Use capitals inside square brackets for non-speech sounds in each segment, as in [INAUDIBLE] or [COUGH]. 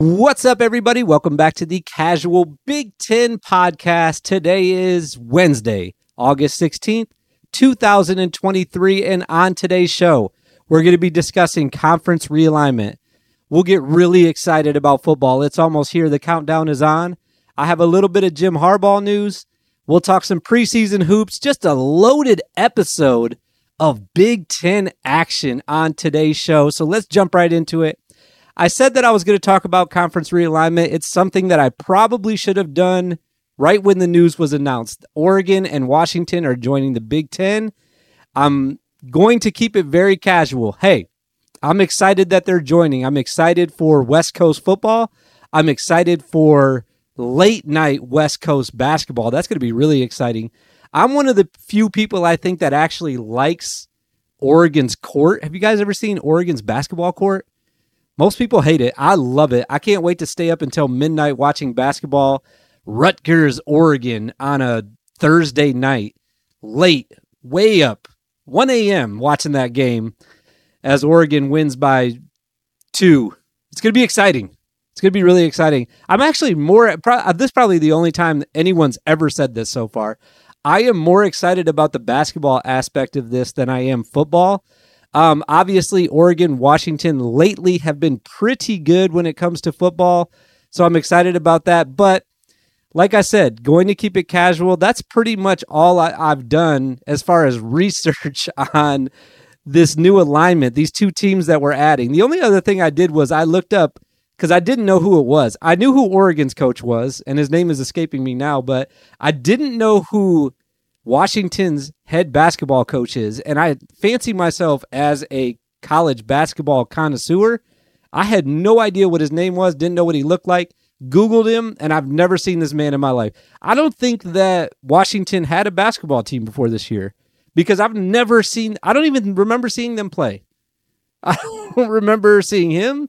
What's up, everybody? Welcome back to the Casual Big Ten podcast. Today is Wednesday, August 16th, 2023. And on today's show, we're going to be discussing conference realignment. We'll get really excited about football. It's almost here. The countdown is on. I have a little bit of Jim Harbaugh news. We'll talk some preseason hoops, just a loaded episode of Big Ten action on today's show. So let's jump right into it. I said that I was going to talk about conference realignment. It's something that I probably should have done right when the news was announced. Oregon and Washington are joining the Big Ten. I'm going to keep it very casual. Hey, I'm excited that they're joining. I'm excited for West Coast football. I'm excited for late night West Coast basketball. That's going to be really exciting. I'm one of the few people I think that actually likes Oregon's court. Have you guys ever seen Oregon's basketball court? Most people hate it. I love it. I can't wait to stay up until midnight watching basketball. Rutgers, Oregon on a Thursday night, late, way up, 1 a.m. watching that game as Oregon wins by two. It's going to be exciting. It's going to be really exciting. I'm actually more, uh, this is probably the only time anyone's ever said this so far. I am more excited about the basketball aspect of this than I am football um, obviously, Oregon, Washington lately have been pretty good when it comes to football. So I'm excited about that. But like I said, going to keep it casual. That's pretty much all I, have done as far as [LAUGHS] research on this new alignment, these two teams that we're adding. The only other thing I did was I looked up because I didn't know who it was. I knew who Oregon's coach was, and his name is escaping me now, but I didn't know who Washington's head basketball coach is, and I fancy myself as a college basketball connoisseur. I had no idea what his name was, didn't know what he looked like. Googled him, and I've never seen this man in my life. I don't think that Washington had a basketball team before this year because I've never seen, I don't even remember seeing them play. [LAUGHS] I don't remember seeing him.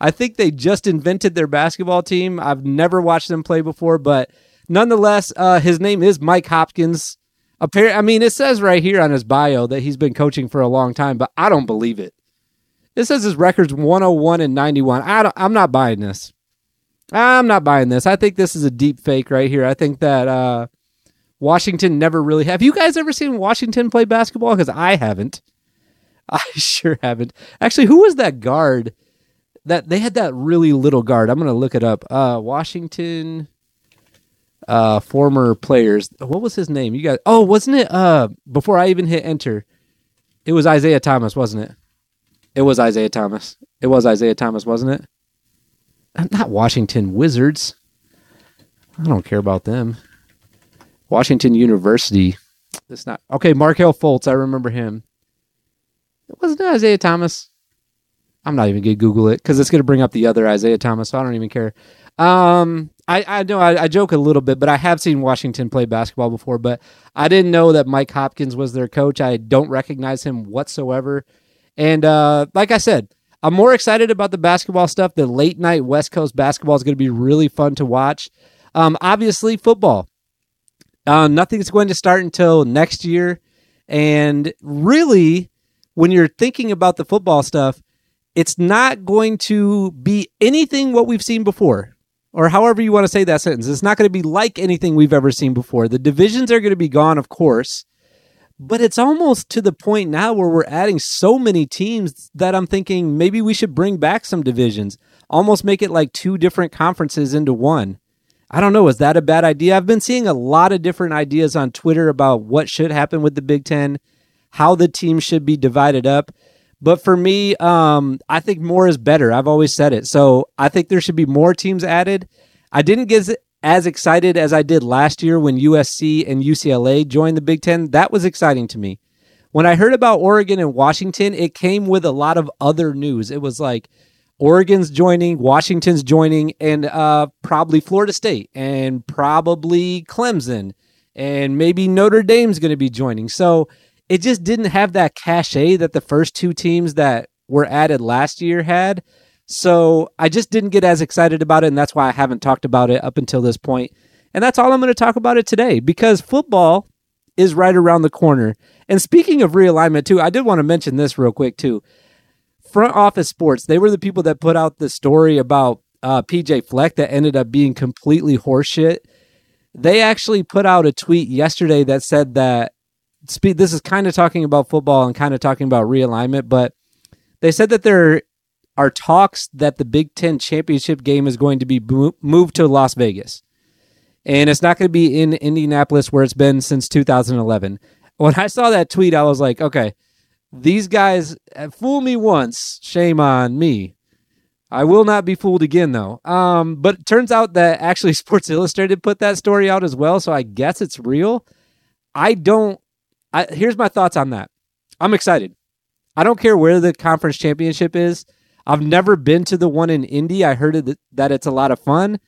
I think they just invented their basketball team. I've never watched them play before, but nonetheless, uh, his name is Mike Hopkins. Apparently, I mean, it says right here on his bio that he's been coaching for a long time, but I don't believe it. It says his record's 101 and 91. I don't, I'm not buying this. I'm not buying this. I think this is a deep fake right here. I think that uh, Washington never really have. You guys ever seen Washington play basketball? Because I haven't. [LAUGHS] I sure haven't. Actually, who was that guard? That they had that really little guard. I'm gonna look it up. Uh, Washington uh, former players. What was his name? You guys. Oh, wasn't it? Uh, before I even hit enter, it was Isaiah Thomas, wasn't it? It was Isaiah Thomas. It was Isaiah Thomas, wasn't it? Not Washington Wizards. I don't care about them. Washington University. It's not okay. Markelle Fultz. I remember him. It wasn't Isaiah Thomas. I'm not even gonna Google it because it's gonna bring up the other Isaiah Thomas. So I don't even care. Um, I, I know I, I, joke a little bit, but I have seen Washington play basketball before. But I didn't know that Mike Hopkins was their coach. I don't recognize him whatsoever. And uh, like I said, I'm more excited about the basketball stuff. The late night West Coast basketball is going to be really fun to watch. Um, obviously, football. Uh, nothing's going to start until next year. And really, when you're thinking about the football stuff, it's not going to be anything what we've seen before or however you want to say that sentence. It's not going to be like anything we've ever seen before. The divisions are going to be gone, of course, but it's almost to the point now where we're adding so many teams that I'm thinking maybe we should bring back some divisions, almost make it like two different conferences into one. I don't know. Is that a bad idea? I've been seeing a lot of different ideas on Twitter about what should happen with the Big Ten, how the teams should be divided up. But for me, um, I think more is better. I've always said it. So I think there should be more teams added. I didn't get as excited as I did last year when USC and UCLA joined the Big Ten. That was exciting to me. When I heard about Oregon and Washington, it came with a lot of other news. It was like Oregon's joining, Washington's joining, and uh, probably Florida State and probably Clemson and maybe Notre Dame's going to be joining. So it just didn't have that cachet that the first two teams that were added last year had. So I just didn't get as excited about it, and that's why I haven't talked about it up until this point. And that's all I'm going to talk about it today because football is right around the corner. And speaking of realignment, too, I did want to mention this real quick, too. Front Office Sports, they were the people that put out the story about uh, PJ Fleck that ended up being completely horseshit. They actually put out a tweet yesterday that said that speed. This is kind of talking about football and kind of talking about realignment, but they said that there are talks that the Big Ten championship game is going to be moved to Las Vegas, and it's not going to be in Indianapolis where it's been since 2011. When I saw that tweet, I was like, okay, these guys fool me once, shame on me. I will not be fooled again, though. Um, but turns out that actually [LAUGHS] Sports Illustrated put that story out as well, so I guess it's real. I don't. I, here's my thoughts on that. I'm excited. I don't care where the conference championship is. I've never been to the one in Indy. I heard it, that it's a lot of fun.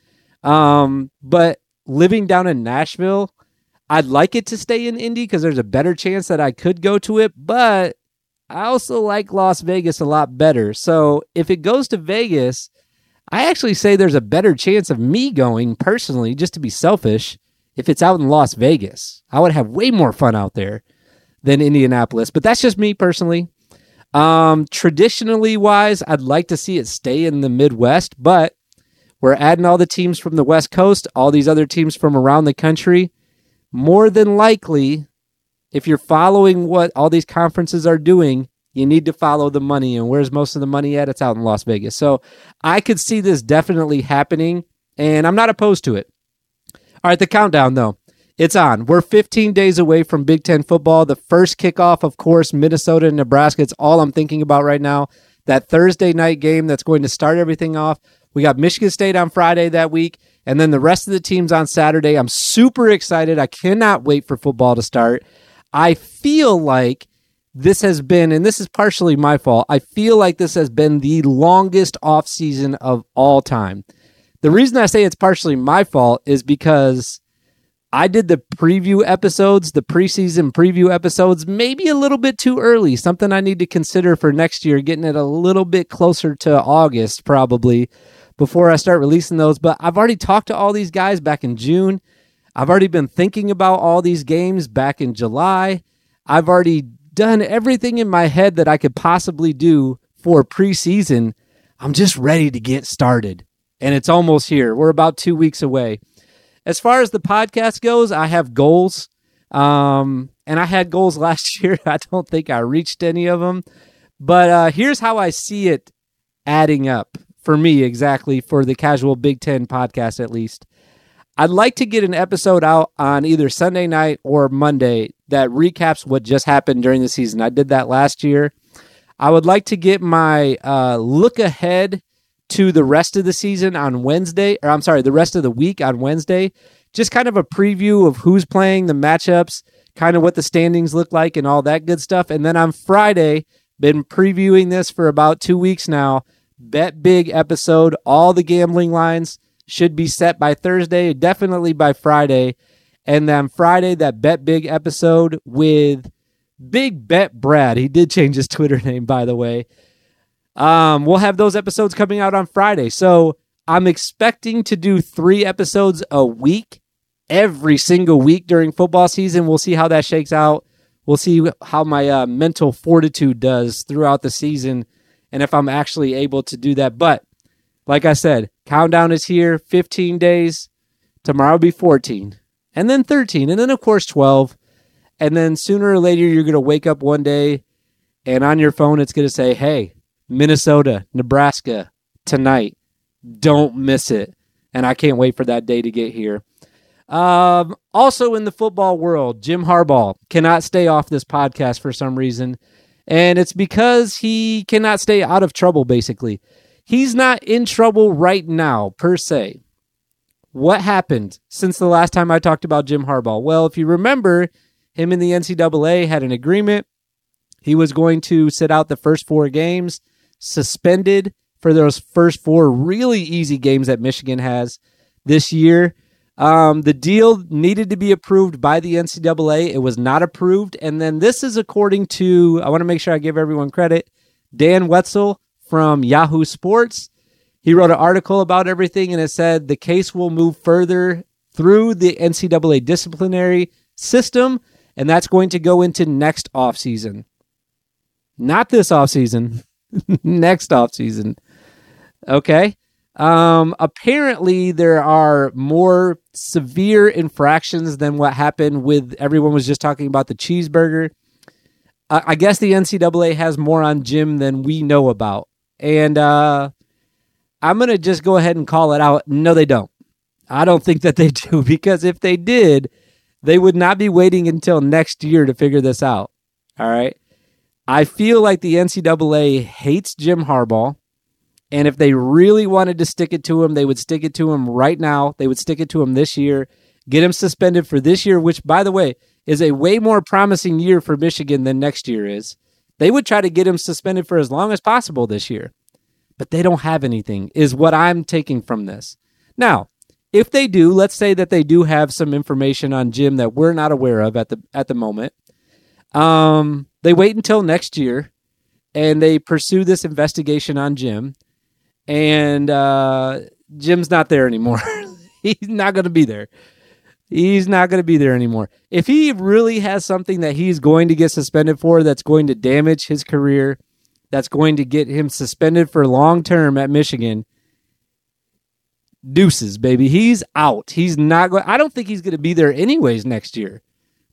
Um, but living down in Nashville, I'd like it to stay in Indy because there's a better chance that I could go to it. But I also like Las Vegas a lot better. So if it goes to Vegas, I actually say there's a better chance of me going personally, just to be selfish, if it's out in Las Vegas. I would have way more fun out there than Indianapolis. But that's just me personally. Um, traditionally wise, I'd like to see it stay in the Midwest, but we're adding all the teams from the West Coast, all these other teams from around the country. More than likely, if you're following what all these conferences are doing, you need to follow the money. And where's most of the money at? It's out in Las Vegas. So I could see this definitely happening, and I'm not opposed to it. All right, the countdown, though. It's on. We're 15 days away from Big Ten football. The first kickoff, of course, Minnesota and Nebraska. It's all I'm thinking about right now. That Thursday night game that's going to start everything off. We got Michigan State on Friday that week, and then the rest of the teams on Saturday. I'm super excited. I cannot wait for football to start. I feel like this has been, and this is partially my fault, I feel like this has been the longest off season of all time. The reason I say it's partially my fault is because I did the preview episodes, the preseason preview episodes, maybe a little bit too early. Something I need to consider for next year, getting it a little bit closer to August, probably, before I start releasing those. But I've already talked to all these guys back in June. I've already been thinking about all these games back in July. I've already done everything in my head that I could possibly do for preseason. I'm just ready to get started. And it's almost here. We're about two weeks away. As far as the podcast goes, I have goals. Um, and I had goals [LAUGHS] last year. I don't think I reached any of them. But uh, here's how I see it adding up for me exactly for the casual Big Ten podcast, at least. I'd like to get an episode out on either Sunday night or Monday that recaps what just happened during the season. I did that last year. I would like to get my uh, look ahead to the rest of the season on Wednesday, or I'm sorry, the rest of the week on Wednesday. Just kind of a preview of who's playing, the matchups, kind of what the standings look like, and all that good stuff. And then on Friday, been previewing this for about two weeks now. Bet big episode, all the gambling lines should be set by Thursday, definitely by Friday. And then Friday, that Bet Big episode with Big Bet Brad. He did change his Twitter [LAUGHS] name, by the way. Um, we'll have those episodes coming out on Friday. So I'm expecting to do three episodes a week every single week during football season. We'll see how that shakes out. We'll see how my uh, mental fortitude does throughout the season and if I'm actually able to do that. But like I said, countdown is here 15 days. Tomorrow will be 14, and then 13, and then, of course, 12. And then sooner or later, you're going to wake up one day and on your phone, it's going to say, hey, Minnesota, Nebraska, tonight. Don't miss it. And I can't wait for that day to get here. Um, also in the football world, Jim Harbaugh cannot stay off this podcast for some reason. And it's because he cannot stay out of trouble, basically. He's not in trouble right now, per se. What happened since the last time I talked about Jim Harbaugh? Well, if you remember, him and the NCAA had an agreement. He was going to sit out the first four games suspended for those first four really easy games that Michigan has this year. Um, the deal needed to be approved by the NCAA. It was not approved. And then this is according to, I want to make sure I give everyone credit, Dan Wetzel from Yahoo Sports. He wrote an article about everything and it said the case will move further through the NCAA disciplinary system, and that's going to go into next offseason. Not this offseason, [LAUGHS] next off season. Okay. Um, apparently, there are more severe infractions than what happened with everyone was just talking about the cheeseburger. Uh, I guess the NCAA has more on Jim than we know about. And uh, I'm going to just go ahead and call it out. No, they don't. I don't think that they [LAUGHS] do because if they did, they would not be waiting until next year to figure this out. All right. I feel like the NCAA hates Jim Harbaugh. And if they really wanted to stick it to him, they would stick it to him right now. They would stick it to him this year, get him suspended for this year, which, by the way, is a way more promising year for Michigan than next year is. They would try to get him suspended for as long as possible this year, but they don't have anything, is what I'm taking from this. Now, if they do, let's say that they do have some information on Jim that we're not aware of at the at the moment. Um, they wait until next year and they pursue this investigation on Jim and uh, Jim's not there anymore. [LAUGHS] He's not going to be there. He's not going to be there anymore. If he really has something that he's going to get suspended for that's going to damage his career, that's going to get him suspended for long term at Michigan, deuces, baby. He's out. He's not going. I don't think he's going to be there anyways next year,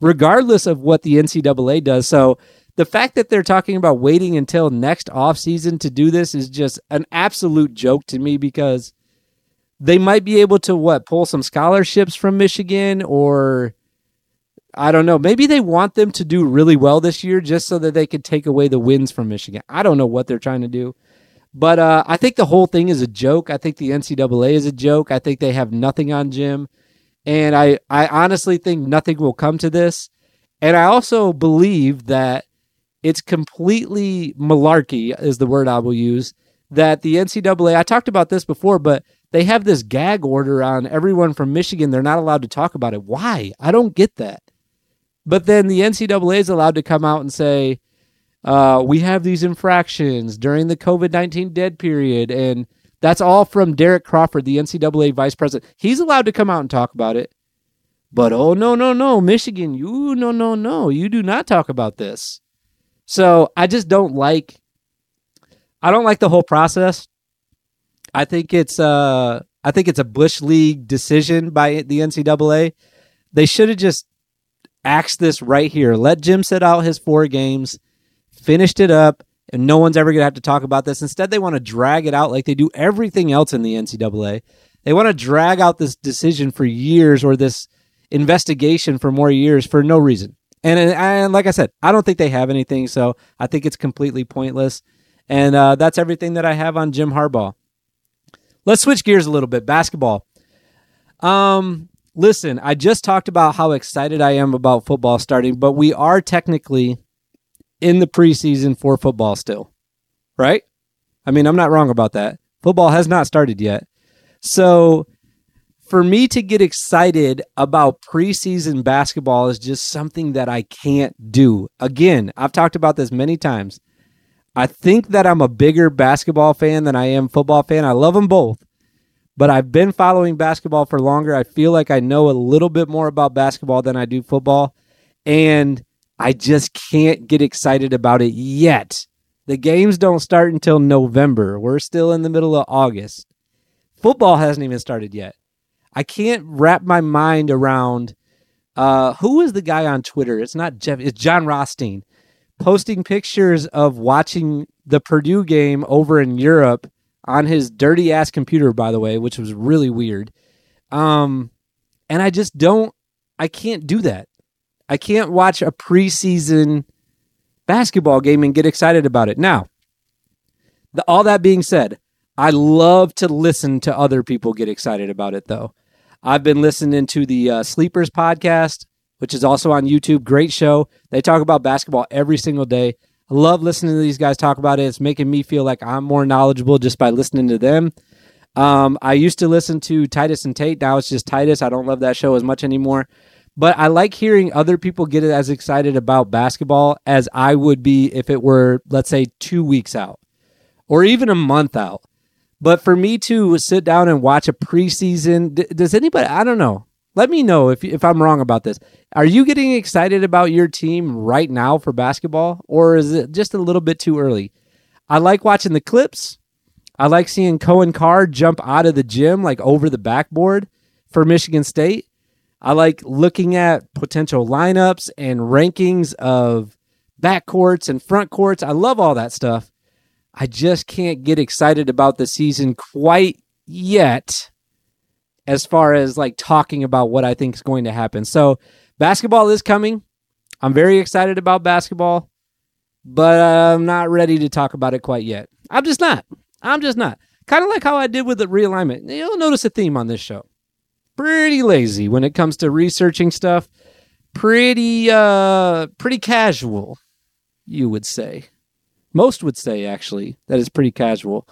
regardless of what the NCAA does. So the fact that they're talking about waiting until next offseason to do this is just an absolute joke to me because they might be able to what pull some scholarships from Michigan or I don't know. Maybe they want them to do really well this year just so that they could take away the wins from Michigan. I don't know what they're trying to do. But uh, I think the whole thing is a joke. I think the NCAA is a joke. I think they have nothing on Jim. And I, I honestly think nothing will come to this. And I also believe that it's completely malarkey, is the word I will use. That the NCAA, I talked about this before, but they have this gag order on everyone from Michigan. They're not allowed to talk about it. Why? I don't get that. But then the NCAA is allowed to come out and say, uh, we have these infractions during the COVID 19 dead period. And that's all from Derrick Crawford, the NCAA vice president. He's allowed to come out and talk about it. But oh, no, no, no, Michigan, you, no, no, no, you do not talk about this. So I just don't like I don't like the whole process. I think it's uh I think it's a bush league decision by the NCAA. They should have just axed this right here. Let Jim sit out his four games, finished it up, and no one's ever gonna have to talk about this. Instead, they want to drag it out like they do everything else in the NCAA. They want to drag out this decision for years or this investigation for more years for no reason. And, and like I said, I don't think they have anything, so I think it's completely pointless. And uh, that's everything that I have on Jim Harbaugh. Let's switch gears a little bit. Basketball. Um, listen, I just talked about how excited I am about football starting, but we are technically in the preseason for football still, right? I mean, I'm not wrong about that. Football has not started yet. So for me to get excited about preseason basketball is just something that I can't do. Again, I've talked about this many times. I think that I'm a bigger basketball fan than I am football fan. I love them both, but I've been following basketball for longer. I feel like I know a little bit more about basketball than I do football, and I just can't get excited about it yet. The games don't start until November. We're still in the middle of August. Football hasn't even started yet. I can't wrap my mind around uh, who is the guy on Twitter? It's not Jeff. It's Jon Rothstein posting pictures of watching the Purdue game over in Europe on his dirty ass computer, by the way, which was really weird. Um, and I just don't. I can't do that. I can't watch a preseason basketball game and get excited about it. Now, the, all that being said, I love to listen to other people get excited about it, though. I've been listening to the uh, Sleepers podcast, which is also on YouTube. Great show. They talk about basketball every single day. I love listening to these guys talk about it. It's making me feel like I'm more knowledgeable just by listening to them. Um, I used to listen to Titus and Tate. Now it's just Titus. I don't love that show as much anymore. But I like hearing other people get as excited about basketball as I would be if it were, let's say, two weeks out or even a month out. But for me to sit down and watch a preseason, d- does anybody? I don't know. Let me know if if I'm wrong about this. Are you getting excited about your team right now for basketball, or is it just a little bit too early? I like watching the clips. I like seeing Coen Carr jump out of the gym like over the backboard for Michigan State. I like looking at potential lineups and rankings of backcourts and front courts. I love all that stuff. I just can't get excited about the season quite yet as far as like talking about what I think is going to happen. So, basketball is coming. I'm very excited about basketball, but I'm not ready to talk about it quite yet. I'm just not. I'm just not. Kind of like how I did with the realignment. You'll notice a theme on this show. Pretty lazy when it comes to researching stuff. Pretty uh pretty casual, you would say. Most would say actually that is pretty casual.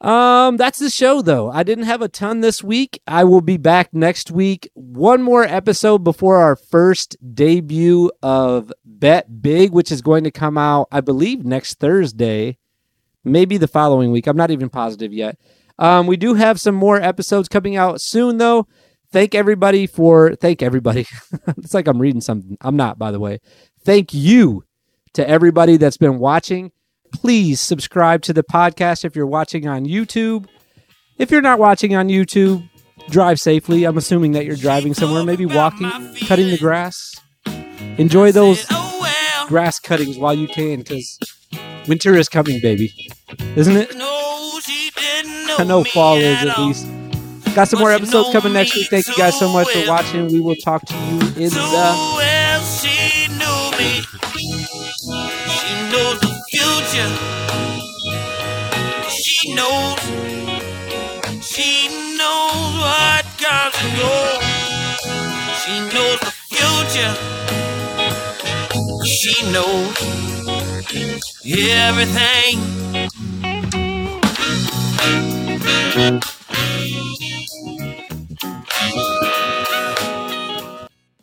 Um, that's the show though. I didn't have a ton this week. I will be back next week. One more episode before our first debut of Bet Big, which is going to come out, I believe, next Thursday, maybe the following week. I'm not even positive yet. Um, we do have some more episodes coming out soon though. Thank everybody for thank everybody. [LAUGHS] it's like I'm reading something. I'm not, by the way. Thank you to everybody that's been watching please subscribe to the podcast if you're watching on YouTube. If you're not watching on YouTube, drive safely. I'm assuming that you're driving somewhere, maybe walking, cutting the grass. Enjoy those grass cuttings while you can because winter is coming, baby. Isn't it? I know fall is at least. Got some more episodes coming next week. Thank you guys so much for watching. We will talk to you in the future. She knows, she knows what comes and goes. She knows the future. She knows everything.